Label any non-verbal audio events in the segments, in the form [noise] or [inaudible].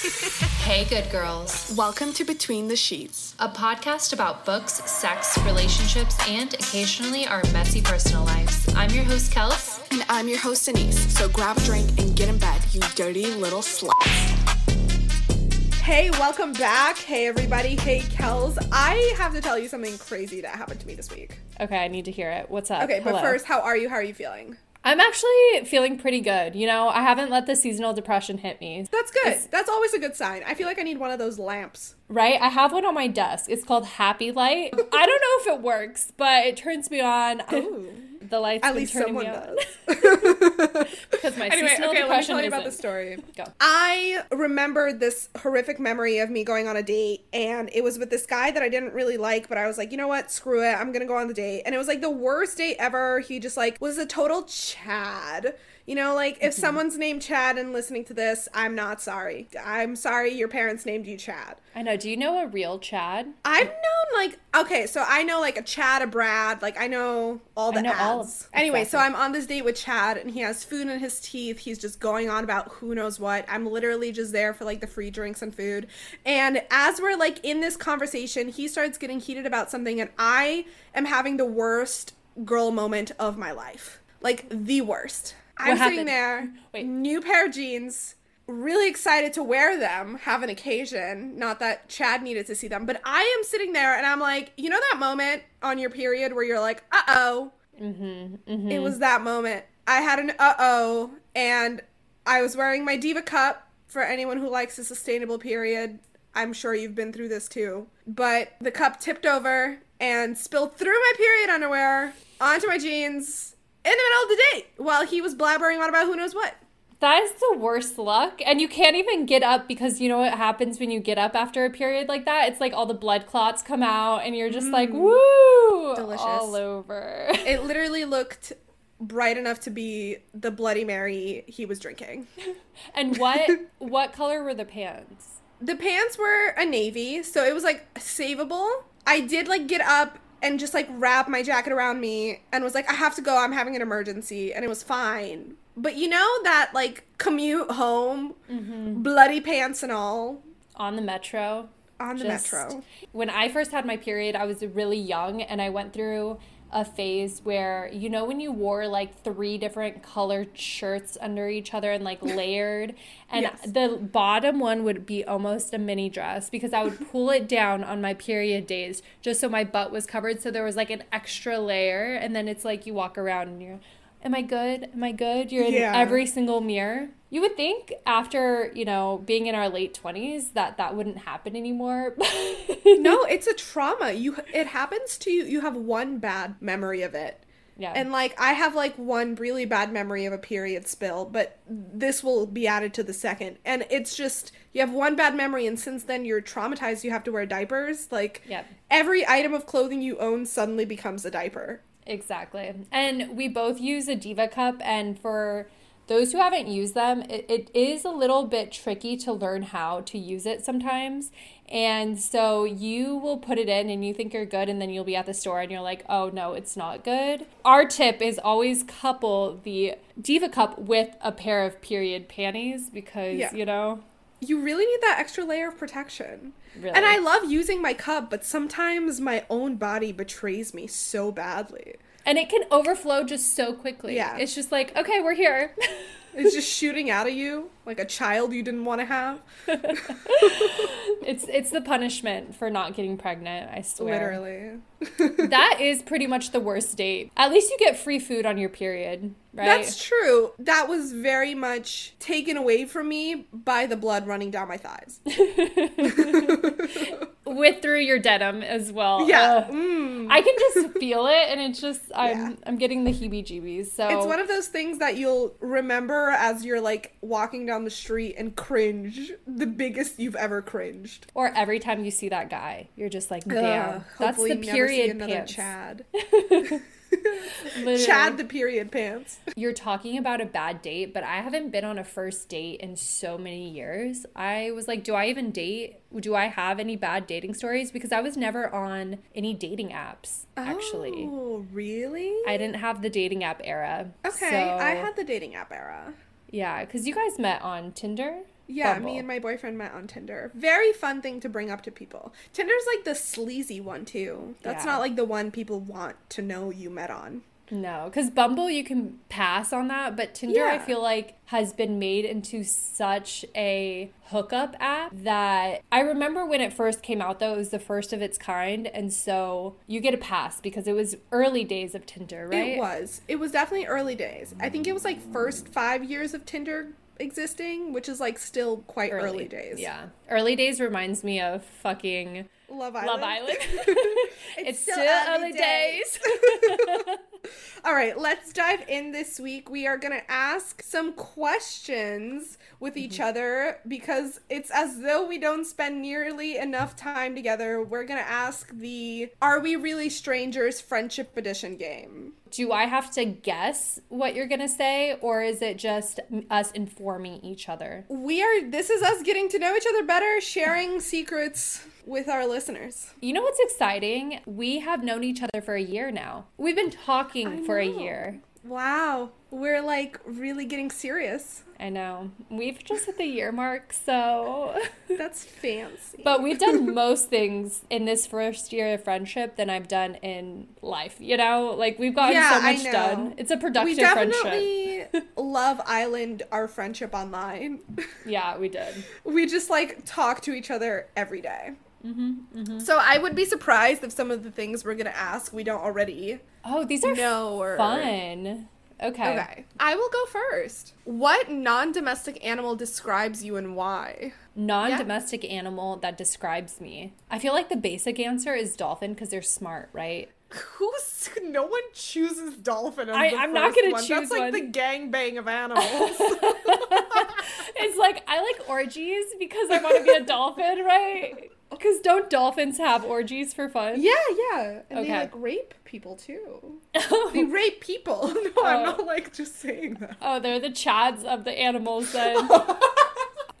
Hey, good girls. Welcome to Between the Sheets. A podcast about books, sex, relationships, and occasionally our messy personal lives. I'm your host, Kels. And I'm your host, Denise. So grab a drink and get in bed, you dirty little sluts. Hey, welcome back. Hey, everybody. Hey, Kels. I have to tell you something crazy that happened to me this week. Okay, I need to hear it. What's up? Okay, but Hello. first, how are you? How are you feeling? I'm actually feeling pretty good. You know, I haven't let the seasonal depression hit me. That's good. It's- That's always a good sign. I feel like I need one of those lamps. Right? I have one on my desk. It's called Happy Light. [laughs] I don't know if it works, but it turns me on. The lights At been least turning someone me does. [laughs] because my [laughs] anyway, seasonal okay, let me depression tell you about the [laughs] story. Go. I remember this horrific memory of me going on a date, and it was with this guy that I didn't really like, but I was like, you know what, screw it, I'm gonna go on the date. And it was like the worst date ever. He just like was a total Chad. You know, like if Mm-hmm. someone's named Chad and listening to this, I'm not sorry. I'm sorry your parents named you Chad. I know. Do you know a real Chad? I've known like okay, so I know like a Chad, a Brad, like I know all the know ads. all of- anyway, so. I'm on this date with Chad, and he has food in his teeth. He's just going on about who knows what. I'm literally just there for like the free drinks and food. And as we're like in this conversation, he starts getting heated about something, and I am having the worst girl moment of my life, like the worst. I'm sitting happened? there, Wait. new pair of jeans, really excited to wear them, have an occasion. Not that Chad needed to see them, but I am sitting there and I'm like, you know that moment on your period where you're like, uh oh. Mm-hmm, It was that moment. I had an uh oh, and I was wearing my Diva cup for anyone who likes a sustainable period. I'm sure you've been through this too. But the cup tipped over and spilled through my period underwear onto my jeans in the middle of the date while he was blabbering on about who knows what. That is the worst luck. And you can't even get up because you know what happens when you get up after a period like that? It's like all the blood clots come out and you're just like, woo! Mm. Delicious. All over. It [laughs] literally looked bright enough to be the Bloody Mary he was drinking. [laughs] and what [laughs] what color were the pants? The pants were a navy, so it was like savable. I did like get up and just like wrap my jacket around me and was like, I have to go, I'm having an emergency, and it was fine. But you know that like commute home, mm-hmm. bloody pants and all On the metro. on the Just- metro. When I first had my period, I was really young and I went through a phase where you know when you wore like three different colored shirts under each other and like [laughs] layered and Yes. the bottom one would be almost a mini dress because I would pull it down on my period days just so my butt was covered so there was like an extra layer and then it's like you walk around and you're am I good? Am I good? You're in Yeah. every single mirror. You would think after, you know, being in our late 20s that that wouldn't happen anymore. [laughs] No, it's a trauma. You it happens to you. You have one bad memory of it. yeah. And like I have like one really bad memory of a period spill, but this will be added to the second. And it's just you have one bad memory and since then you're traumatized you have to wear diapers. Like Yep. every item of clothing you own suddenly becomes a diaper. Exactly. And we both use a Diva cup, and for those who haven't used them, it, it is a little bit tricky to learn how to use it sometimes. And so you will put it in and you think you're good, and then you'll be at the store and you're like, oh no, it's not good. Our tip is always couple the Diva cup with a pair of period panties because, Yeah. you know, You really need that extra layer of protection. Really. And I love using my cup, but sometimes my own body betrays me so badly. and it can overflow just so quickly. Yeah. It's just like, okay, we're here. [laughs] It's just shooting out of you like a child you didn't want to have. [laughs] It's it's the punishment for not getting pregnant, I swear. Literally. that is pretty much the worst date. At least you get free food on your period, right? That's true. That was very much taken away from me by the blood running down my thighs. [laughs] [laughs] With through your denim as well. Yeah. Ugh. Mm. I can just feel it and it's just [laughs] I'm Yeah. I'm getting the heebie-jeebies. So It's one of those things that you'll remember as you're like walking down the street and cringe. The biggest you've ever cringed. or every time you see that guy, you're just like, damn. Ugh, that's the period pants. Chad. [laughs] Chad the period pants. [laughs] You're talking about a bad date, but I haven't been on a first date in so many years. I was like, do I even date? Do I have any bad dating stories? Because I was never on any dating apps, actually. Oh, really? I didn't have the dating app era. okay, so- I had the dating app era. Yeah, because you guys met on Tinder. Yeah, Bumble. me and my boyfriend met on Tinder. Very fun thing to bring up to people. Tinder's like the sleazy one too. That's Yeah. not like the one people want to know you met on. No, because Bumble you can pass on that, but Tinder I feel like has been made into such a hookup app that I remember when it first came out though, it was the first of its kind, and so you get a pass because it was early days of Tinder, right? It was. It was definitely early days. I think it was like first five years of Tinder existing, which is like still quite early, days. Yeah. Early days reminds me of fucking Love Island. Love Island. [laughs] [laughs] it's, still still, early early days. [laughs] All right, let's dive in this week. We are going to ask some questions with each Mm-hmm. other because it's as though we don't spend nearly enough time together. We're going to ask the Are We Really Strangers Friendship Edition game. Do I have to guess what you're going to say, or is it just us informing each other? We are, this is us getting to know each other better, sharing [laughs] secrets with our listeners. You know what's exciting? We have known each other for a year now. We've been talking I for a year. Wow, we're like really getting serious. I know. We've just hit the year mark, so. [laughs] That's fancy. but we've done most things in this first year of friendship than I've done in life. You know, like we've gotten Yeah, so much done. It's a we productive friendship. definitely [laughs] love Island our friendship online. [laughs] Yeah, we did. we just like talk to each other every day. Mm-hmm, mm-hmm. So I would be surprised if some of the things we're gonna ask we don't already Oh, these are know or fun. Okay. Okay, I will go first. What non-domestic animal describes you and why? Non domestic animal that describes me. I feel like the basic answer is dolphin because they're smart, right? Who's [laughs] no one chooses dolphin as I- I'm not gonna one. choose That's like one. the gangbang of [laughs] animals. It's like I like orgies because I want to be a [laughs] dolphin, right? Because don't dolphins have orgies for fun? yeah, yeah, and they Okay. like rape people too. [laughs] They rape people. [laughs] No, I'm Oh. not like just saying that. Oh, they're the chads of the animals then. [laughs]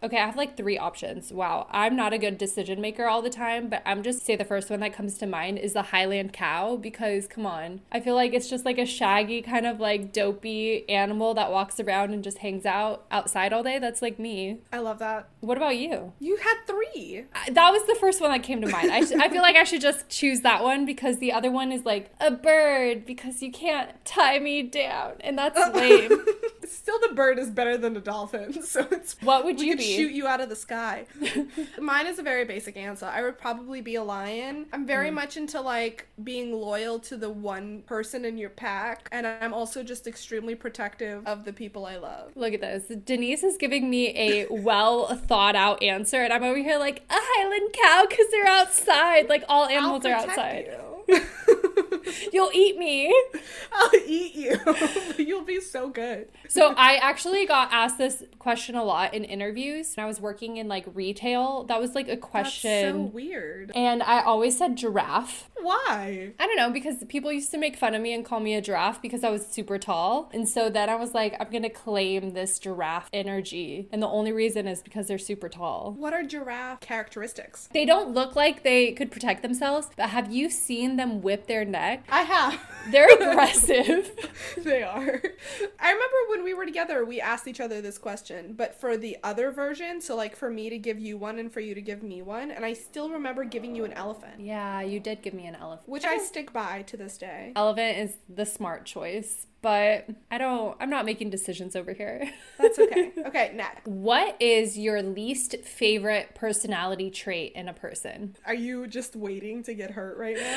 Okay, I have like three options. Wow, I'm not a good decision maker all the time, but I'm just say the first one that comes to mind is the Highland cow because come on, I feel like it's just like a shaggy kind of like dopey animal that walks around and just hangs out outside all day. That's like me. I love that. What about you? You had three. I- That was the first one that came to mind. I, sh- I feel like I should just choose that one because the other one is like a bird because you can't tie me down, and that's lame. [laughs] Still, the bird is better than the dolphin, [laughs] so it's. What would you be? Shoot you out of the sky. [laughs] Mine is a very basic answer. I would probably be a lion. I'm very Hmm. much into like being loyal to the one person in your pack, and I'm also just extremely protective of the people I love. Look at this. Denise is giving me a well thought out answer, and I'm over here like a Highland cow because they're outside. Like all animals are outside. [laughs] you. [laughs] You'll eat me. I'll eat you. [laughs] You'll be so good. So I actually got asked this question a lot in interviews. When I was working in like retail, that was like a That's so question. weird. and I always said giraffe. Why? I don't know because people used to make fun of me and call me a giraffe because I was super tall. And so then I was like, I'm going to claim this giraffe energy. And the only reason is because they're super tall. What are giraffe characteristics? They don't look like they could protect themselves, but have you seen them whip their neck? I have. [laughs] They're aggressive. [laughs] they are. I remember when we were together, we asked each other this question, but for the other version, so like for me to give you one and for you to give me one, and I still remember giving you an elephant, yeah, you did give me an elephant. which I stick by to this day. Elephant is the smart choice, but I don't, I'm not making decisions over here. That's okay. [laughs] Okay, next. what is your least favorite personality trait in a person? Are you just waiting to get hurt right [laughs] now?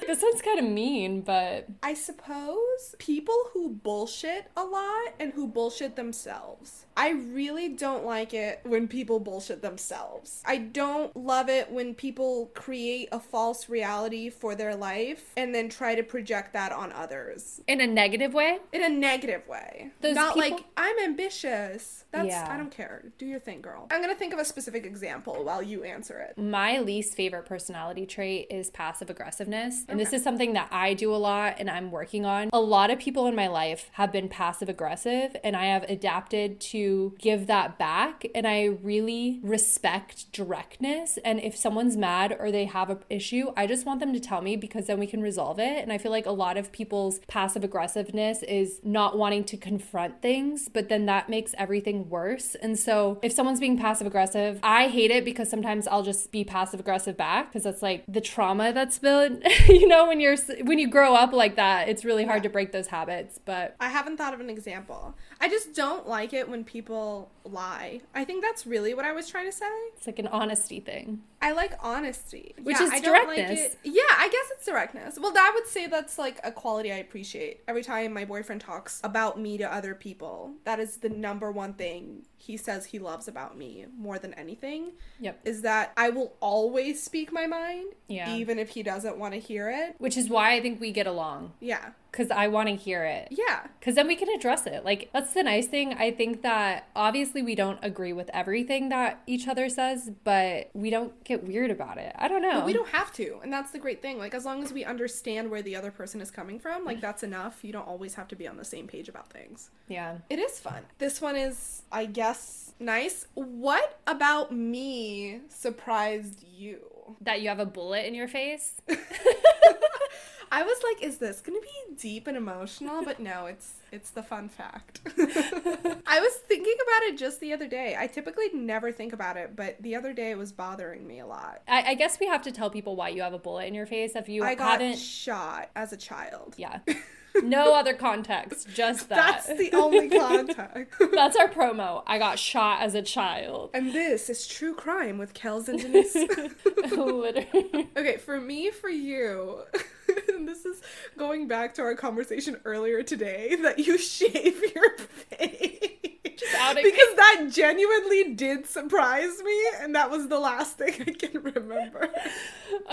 [laughs] This one's kind of mean, but I suppose people who bullshit a lot and who bullshit themselves. I really don't like it when people bullshit themselves. I don't love it when people create a false reality for their life and then try to project that on others in a negative way. in a negative way. Those Not people- like I'm ambitious. That's Yeah. I don't care. Do your thing, girl. I'm going to think of a specific example while you answer it. My least favorite personality trait is passive aggressiveness. And this is something that I do a lot and I'm working on. A lot of people in my life have been passive aggressive, and I have adapted to give that back. And I really respect directness. And if someone's mad or they have an issue, I just want them to tell me because then we can resolve it. And I feel like a lot of people's passive aggressiveness is not wanting to confront things, but then that makes everything worse. And so if someone's being passive aggressive, I hate it because sometimes I'll just be passive aggressive back because that's like the trauma that's built. [laughs] you know, when you're when you grow up like that, it's really hard Yeah. to break those habits. But I haven't thought of an example. I just don't like it when people lie. I think that's really what I was trying to say. it's like an honesty thing. I like honesty, Which Yeah, is I like directness. it- Yeah, I guess it's directness. Well, I would say that's like a quality I appreciate. Every time my boyfriend talks about me to other people, that is the number one thing he says he loves about me more than anything. Yep. Is that I will always speak my mind, Yeah. even if he doesn't want to hear it. Which is why I think we get along Yeah, because I want to hear it. yeah, Because then we can address it. Like, that's the nice thing. I think that obviously we don't agree with everything that each other says, but we don't get weird about it. I don't know. But we don't have to, and that's the great thing. Like as long as we understand where the other person is coming from, like mm. that's enough. You don't always have to be on the same page about things. Yeah. It is fun. This one is, I guess, nice. What about me surprised you? That you have a bullet in your face. [laughs] [laughs] I was like, is this gonna be deep and emotional? But no, it's it's the fun fact. [laughs] I was thinking about it just the other day. I typically never think about it, but the other day it was bothering me a lot. I, I guess we have to tell people why you have a bullet in your face if you I got haven't. shot as a child. yeah. No other context, just that. That's the only contact. [laughs] That's our promo. I got shot as a child. And this is True Crime with Kels and Denise. [laughs] [laughs] Literally. okay, for me, for you, and this is going back to our conversation earlier today that you shave your face. Outing because that genuinely did surprise me, and that was the last thing I can remember.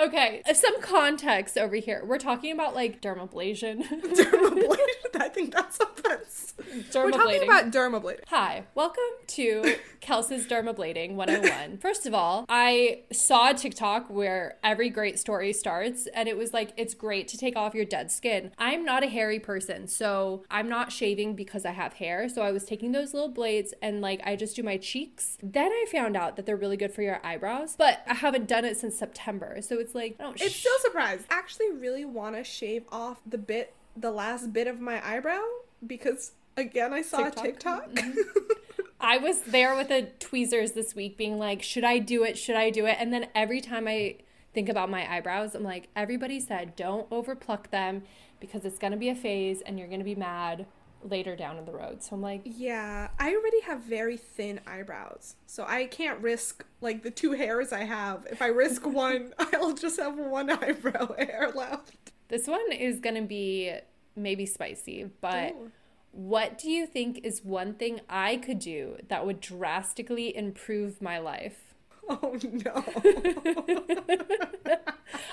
Okay, some context over here. We're talking about like dermablation. [laughs] dermablation. I think that's offense. We're talking about dermablading. Hi, welcome to [laughs] Kelsey's Dermablading 101. First of all, I saw a TikTok where every great story starts, and it was like, it's great to take off your dead skin. I'm not a hairy person, so I'm not shaving because I have hair. So I was taking those little blades and like I just do my cheeks. Then I found out that they're really good for your eyebrows, but I haven't done it since September. So it's like, I don't It's still surprised. I actually really want to shave off the bit, the last bit of my eyebrow because again I saw TikTok? a TikTok. Mm-hmm. [laughs] I was there with the tweezers this week being like, should I do it? Should I do it? And then every time I think about my eyebrows, I'm like, everybody said don't overpluck them because it's going to be a phase and you're going to be mad later down in the road. So I'm like, yeah, I already have very thin eyebrows, so I can't risk like the two hairs I have. If I risk [laughs] one, I'll just have one [laughs] eyebrow hair left. this one is going to be maybe spicy, but Ooh. what do you think is one thing I could do that would drastically improve my life? [laughs] Oh no.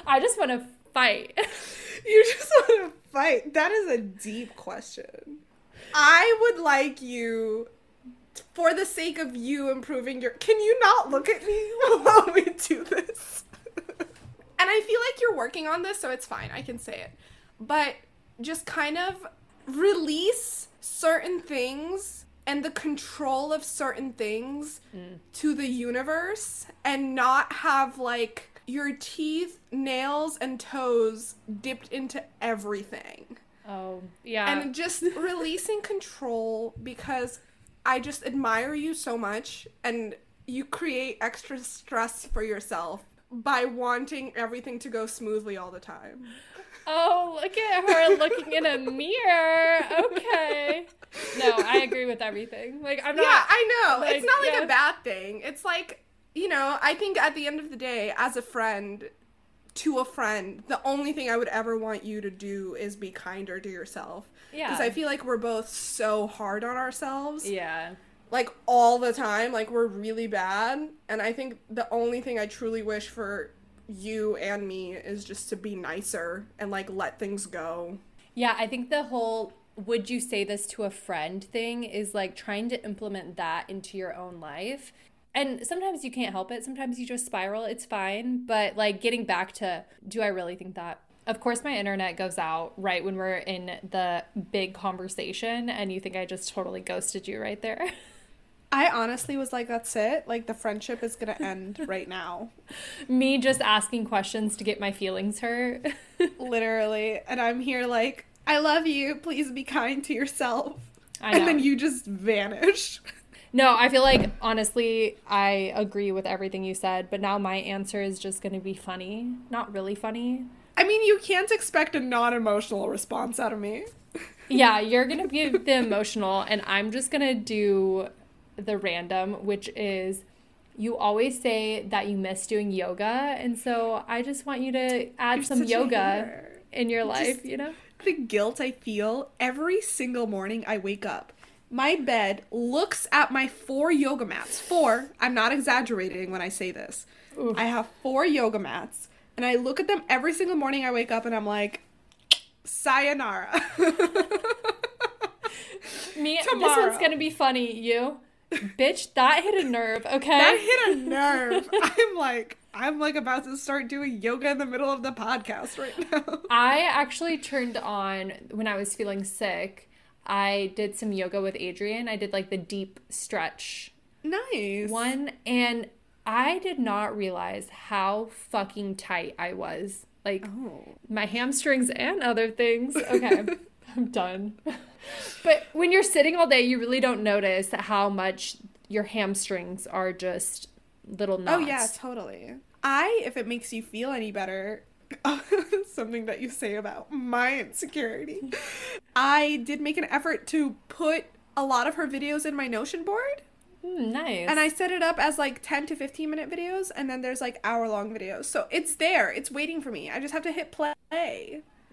I just want to fight. You just want to fight. That is a deep question. I would like you, for the sake of you improving your. Can you not look at me [laughs] while we do this? [laughs] and I feel like you're working on this, so it's fine. I can say it. But just kind of release certain things and the control of certain things hmm. to the universe and not have like your teeth, nails, and toes dipped into everything. Oh, yeah. And just [laughs] releasing control because I just admire you so much and you create extra stress for yourself by wanting everything to go smoothly all the time. Oh, look at her looking in a mirror. Okay. No, I agree with everything. Like I'm not yeah, I know. like, it's not like yeah. a bad thing. It's like, you know, I think at the end of the day, as a friend to a friend, the only thing I would ever want you to do is be kinder to yourself. Yeah. Because I feel like we're both so hard on ourselves. Yeah. Like all the time. Like we're really bad. And I think the only thing I truly wish for you and me is just to be nicer and like let things go. Yeah, I think the whole would you say this to a friend thing is like trying to implement that into your own life. And sometimes you can't help it. Sometimes you just spiral. It's fine. But like getting back to do I really think that? Of course, my internet goes out right when we're in the big conversation, and you think I just totally ghosted you right there. [laughs] I honestly was like, that's it. Like the friendship is gonna end [laughs] right now. Me just asking questions to get my feelings hurt. [laughs] literally and i'm here like I love you. Please be kind to yourself. I And then you just vanish. No, I feel like honestly, I agree with everything you said, but now my answer is just going to be funny, not really funny. I mean, you can't expect a non emotional response out of me. [laughs] Yeah, you're going to give the emotional, and I'm just going to do the random, which is you always say that you miss doing yoga, and so I just want you to add You're some yoga in your Just- life, you know? The guilt I feel every single morning I wake up. My bed looks at my four yoga mats. Four. I'm not exaggerating when I say this. I have four yoga mats, and I look at them every single morning I wake up and I'm like, sayonara. [laughs] Me, Tomorrow. this one's going to be funny, you. Bitch, that hit a nerve, okay? that hit a [laughs] nerve. I'm like, I'm like about to start doing yoga in the middle of the podcast right now. I actually turned on when I was feeling sick. I did some yoga with Adriene. I did like the deep stretch Nice. one, and I did not realize how fucking tight I was. Like Oh. my hamstrings and other things. Okay, [laughs] I'm done. But when you're sitting all day, you really don't notice how much your hamstrings are just little knots. Oh yeah, totally. I, if it makes you feel any better, [laughs] something that you say about my insecurity. I did make an effort to put a lot of her videos in my Notion board, Hmm, nice. and I set it up as like 10 to 15 minute videos, and then there's like hour long videos. So it's there, it's waiting for me. I just have to hit play.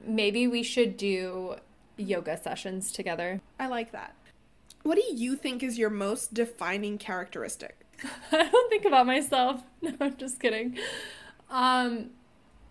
maybe we should do yoga sessions together. I like that. What do you think is your most defining characteristic? [laughs] I don't think about myself. [laughs] No, I'm just kidding. Um,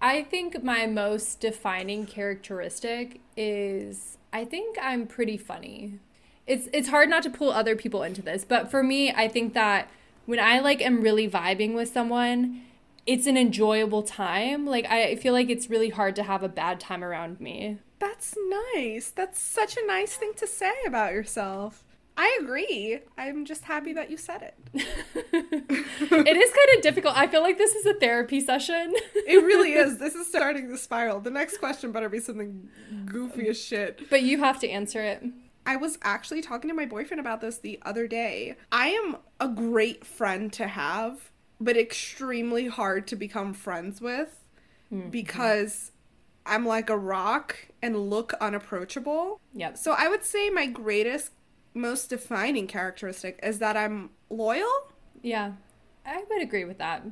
I think my most defining characteristic is I think I'm pretty funny. It's it's hard not to pull other people into this, but for me, I think that when I like am really vibing with someone, it's an enjoyable time. Like I feel like it's really hard to have a bad time around me. That's nice. That's such a nice thing to say about yourself. I agree. I'm just happy that you said it. [laughs] it is kind of difficult. I feel like this is a therapy session. It really [laughs] is. This is starting to spiral. The next question better be something goofy as shit. but you have to answer it. I was actually talking to my boyfriend about this the other day. I am a great friend to have, but extremely hard to become friends with hmm. because I'm like a rock and look unapproachable. Yep. So I would say my greatest, most defining characteristic is that I'm loyal. Yeah, I would agree with that.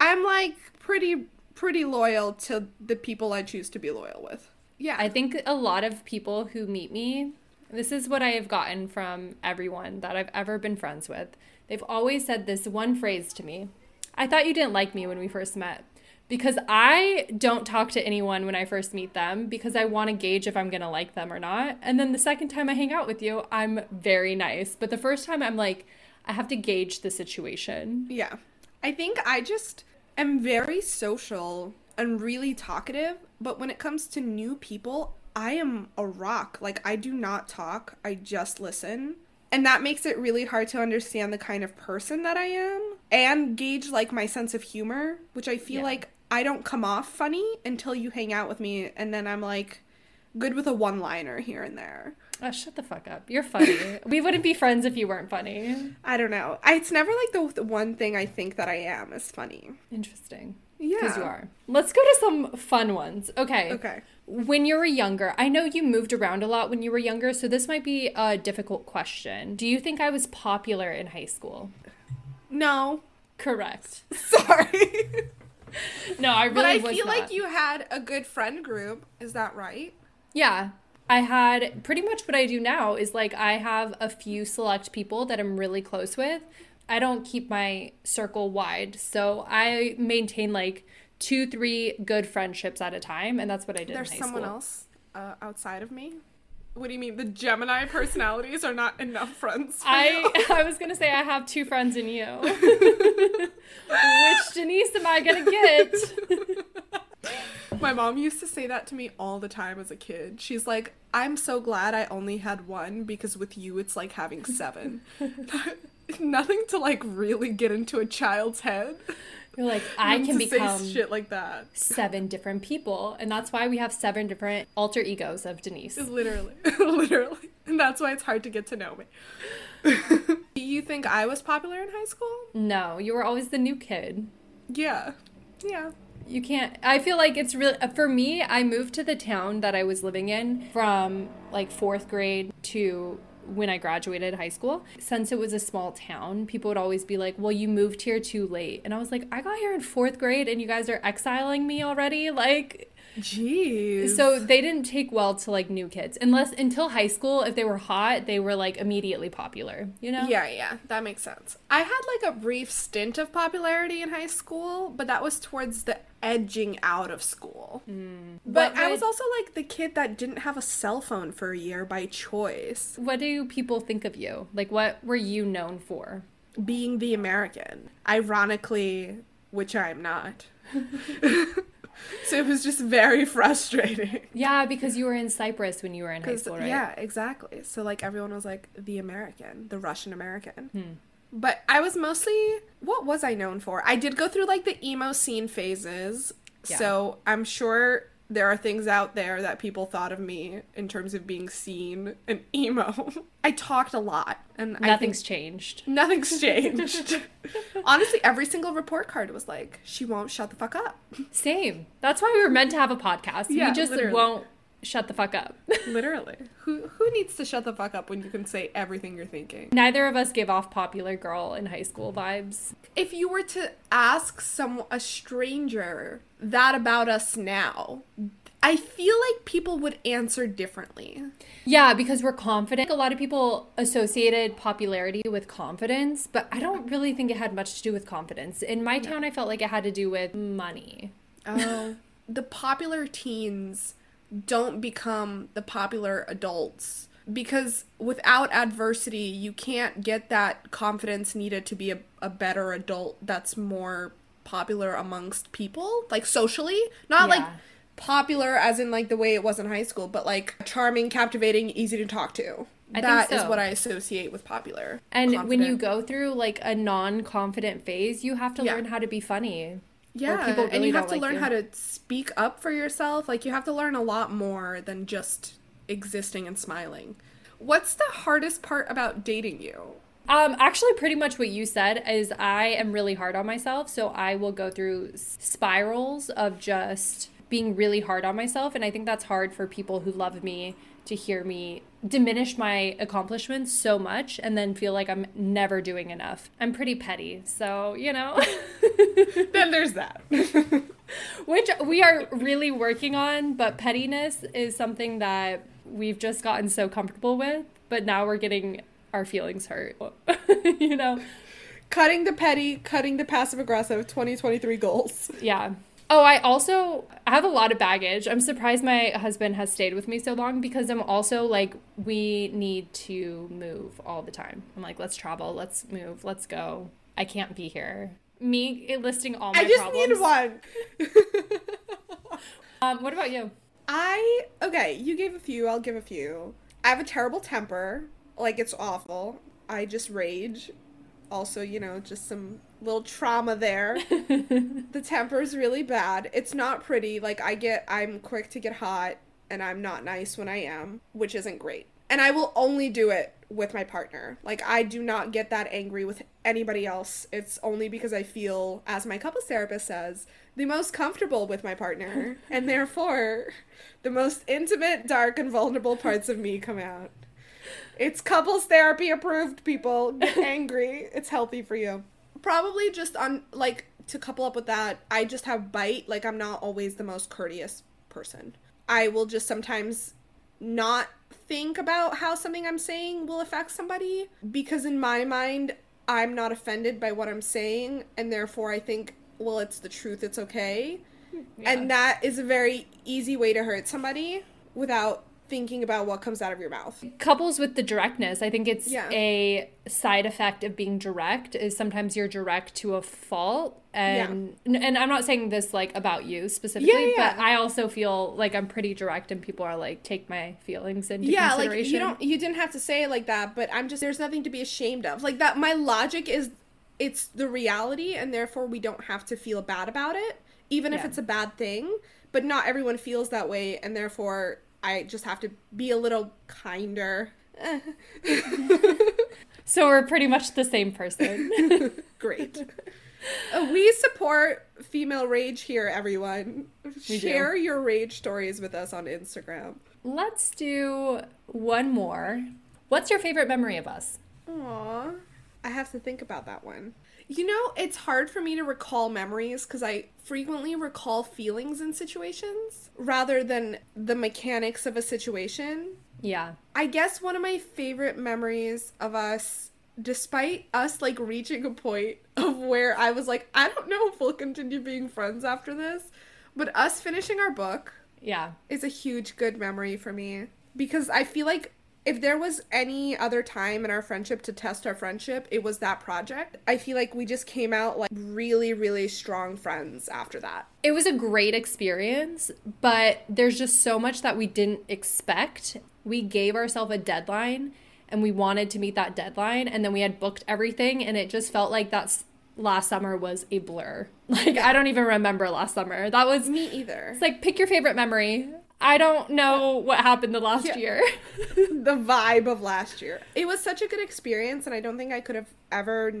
I'm like pretty pretty loyal to the people I choose to be loyal with. Yeah. I think a lot of people who meet me, this is what I have gotten from everyone that I've ever been friends with. They've always said this one phrase to me I thought you didn't like me when we first met. Because I don't talk to anyone when I first meet them because I want to gauge if I'm going to like them or not. And then the second time I hang out with you, I'm very nice. But the first time I'm like, I have to gauge the situation. Yeah. I think I just am very social and really talkative, but when it comes to new people, I am a rock. Like, I do not talk, I just listen. And that makes it really hard to understand the kind of person that I am and gauge like my sense of humor, which I feel Yeah. like I don't come off funny until you hang out with me and then I'm like good with a one liner here and there. Oh, shut the fuck up. You're funny. [laughs] we wouldn't be friends if you weren't funny. I don't know. I, it's never like the, the one thing I think that I am is funny. Interesting. Yeah. Because you are. Let's go to some fun ones. Okay. Okay. When you were younger, I know you moved around a lot when you were younger, so this might be a difficult question. Do you think I was popular in high school? No. Correct. [laughs] Sorry. No, I really but I feel not. like you had a good friend group. Is that right? Yeah. I had pretty much what I do now is like I have a few select people that I'm really close with. I don't keep my circle wide, so I maintain like two, three good friendships at a time, and that's what I did There's in high someone school. else uh, outside of me. What do you mean? The Gemini [laughs] personalities are not enough friends. For you? I [laughs] I was gonna say I have two friends in you. [laughs] Which Denise am I gonna get? My mom used to say that to me all the time as a kid. She's like, "I'm so glad I only had one because with you it's like having seven. Nothing to like really get into a child's head. You're like, I can become shit like that. seven different people. And that's why we have seven different alter egos of Denise. [laughs] Literally, [laughs] literally, and that's why it's hard to get to know me. [laughs] Do you think I was popular in high school? No, you were always the new kid. Yeah, yeah. You can't. I feel like it's really uh, for me. I moved to the town that I was living in from like fourth grade to when I graduated high school. Since it was a small town, people would always be like, "Well, you moved here too late," and I was like, "I got here in fourth grade, and you guys are exiling me already." Like, Jeez. so they didn't take well to like new kids unless until high school. If they were hot, they were like immediately popular. You know? Yeah, yeah, that makes sense. I had like a brief stint of popularity in high school, but that was towards the edging out of school. Hmm. But What I was also like the kid that didn't have a cell phone for a year by choice, What do people think of you? Like, what were you known for? being the American. Ironically, which I'm not. [laughs] [laughs] so it was just very frustrating. Yeah, because you were in Cyprus when you were in high school, right? Yeah, exactly. So like everyone was like the American, the Russian American. Hmm. But I was mostly what was I known for? I did go through like the emo scene phases. Yeah. So I'm sure there are things out there that people thought of me in terms of being scene and emo. [laughs] I talked a lot and Nothing's changed. nothing's changed. [laughs] Honestly, every single report card was like, she won't shut the fuck up. Same. That's why we were meant to have a podcast. Yeah, we just literally. won't shut the fuck up. [laughs] Literally. Who who needs to shut the fuck up when you can say everything you're thinking? Neither of us give off popular girl in high school vibes. if you were to ask some a stranger that about us now i feel like people would answer differently Yeah, because we're confident. A lot of people associated popularity with confidence, but I don't really think it had much to do with confidence. In my town, I felt like it had to do with money. oh [laughs] the popular teens don't become the popular adults because without adversity you can't get that confidence needed to be a, a better adult that's more popular amongst people like socially not like popular as in like the way it was in high school but like charming captivating easy to talk to I That is so. what i associate with popular And when you go through like a non-confident phase, you have to Yeah. learn how to be funny. Yeah people and you have to like learn you. how to speak up for yourself like you have to learn a lot more than just existing and smiling what's the hardest part about dating you Um, actually, pretty much what you said is I am really hard on myself, so I will go through spirals of just being really hard on myself, and I think that's hard for people who love me to hear me diminish my accomplishments so much and then feel like I'm never doing enough. I'm pretty petty, so you know, [laughs] [laughs] then there's that [laughs] which we are really working on, but pettiness is something that we've just gotten so comfortable with, but now we're getting our feelings hurt. [laughs] you know. cutting the petty cutting the passive aggressive 2023 goals Yeah. Oh, I also I have a lot of baggage. I'm surprised my husband has stayed with me so long because I'm also like, we need to move all the time. I'm like, let's travel, let's move, let's go. I can't be here. Me listing all my i just problems. need one [laughs] Um, what about you? I okay, you gave a few, I'll give a few. I have a terrible temper. Like it's awful. I just rage. Also, you know, just some little trauma there. [laughs] the temper is really bad. It's not pretty. Like I get I'm quick to get hot and I'm not nice when I am, which isn't great. And I will only do it with my partner. Like I do not get that angry with anybody else. It's only because I feel as my couples therapist says, the most comfortable with my partner [laughs] and therefore the most intimate, dark and vulnerable parts of me come out. It's couples therapy approved, people. Get [laughs] angry. It's healthy for you. Probably just on like to couple up with that, I just have bite. Like I'm not always the most courteous person. I will just sometimes not think about how something I'm saying will affect somebody because in my mind I'm not offended by what I'm saying and therefore I think well it's the truth it's okay. Hmm, and that is a very easy way to hurt somebody without thinking about what comes out of your mouth. Couples with the directness, I think it's Yeah. a side effect of being direct is sometimes you're direct to a fault. And and I'm not saying this like about you specifically, yeah. but I also feel like I'm pretty direct and people are like take my feelings into yeah like you don't you didn't have to say it like that but i'm just there's nothing to be ashamed of like that my logic is it's the reality and therefore we don't have to feel bad about it, even if it's a bad thing. But not everyone feels that way, and therefore I just have to be a little kinder. [laughs] So we're pretty much the same person. [laughs] Great. Uh, we support female rage here, everyone. We do. Share your rage stories with us on Instagram. Let's do one more. What's your favorite memory of us? Aw, I have to think about that one. You know, it's hard for me to recall memories because I frequently recall feelings in situations rather than the mechanics of a situation. Yeah. I guess one of my favorite memories of us, despite us like reaching a point [laughs] of where I was like, I don't know if we'll continue being friends after this, but us finishing our book Yeah. is a huge good memory for me because I feel like if there was any other time in our friendship to test our friendship, it was that project. I feel like we just came out like really, really strong friends after that. It was a great experience, but there's just so much that we didn't expect. We gave ourselves a deadline and we wanted to meet that deadline and then we had booked everything and it just felt like that's last summer was a blur. [laughs] Like I don't even remember last summer. That was Me either. It's like pick your favorite memory. I don't know what happened the last Yeah. year. [laughs] the vibe of last year. It was such a good experience, and I don't think I could have ever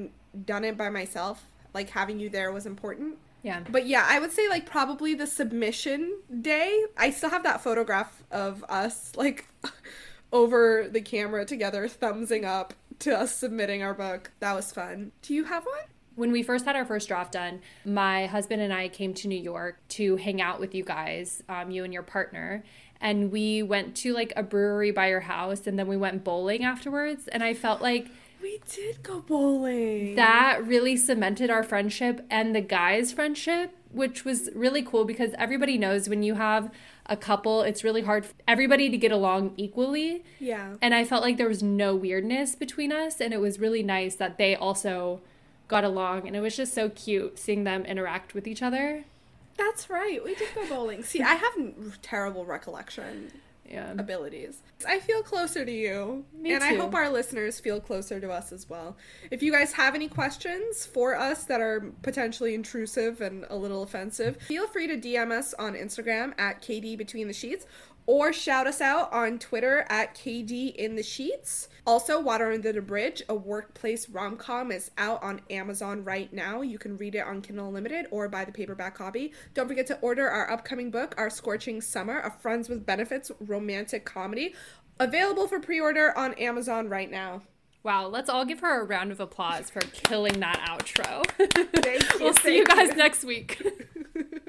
done it by myself. Like having you there was important. yeah. But yeah, I would say like probably the submission day. I still have that photograph of us like [laughs] over the camera together, thumbsing up to us submitting our book. That was fun. Do you have one? When we first had our first draft done, my husband and I came to New York to hang out with you guys, um, you and your partner. And we went to like a brewery by your house and then we went bowling afterwards. And I felt like We did go bowling. that really cemented our friendship and the guys' friendship, which was really cool because everybody knows when you have a couple, it's really hard for everybody to get along equally. yeah. And I felt like there was no weirdness between us. And it was really nice that they also got along. And it was just so cute seeing them interact with each other. That's right. We did go bowling. See, I have terrible recollection Yeah. abilities. I feel closer to you. Me and I hope our listeners feel closer to us as well. If you guys have any questions for us that are potentially intrusive and a little offensive, feel free to DM us on Instagram at KD Between the Sheets or shout us out on Twitter at KD in the Sheets. Also, Water Under the Bridge, a workplace rom com, is out on Amazon right now. You can read it on Kindle Unlimited or buy the paperback copy. Don't forget to order our upcoming book, Our Scorching Summer, a Friends with Benefits romantic comedy, available for pre order on Amazon right now. Wow. Let's all give her a round of applause for killing that outro. Thank [laughs] you. we'll see you guys next week. [laughs]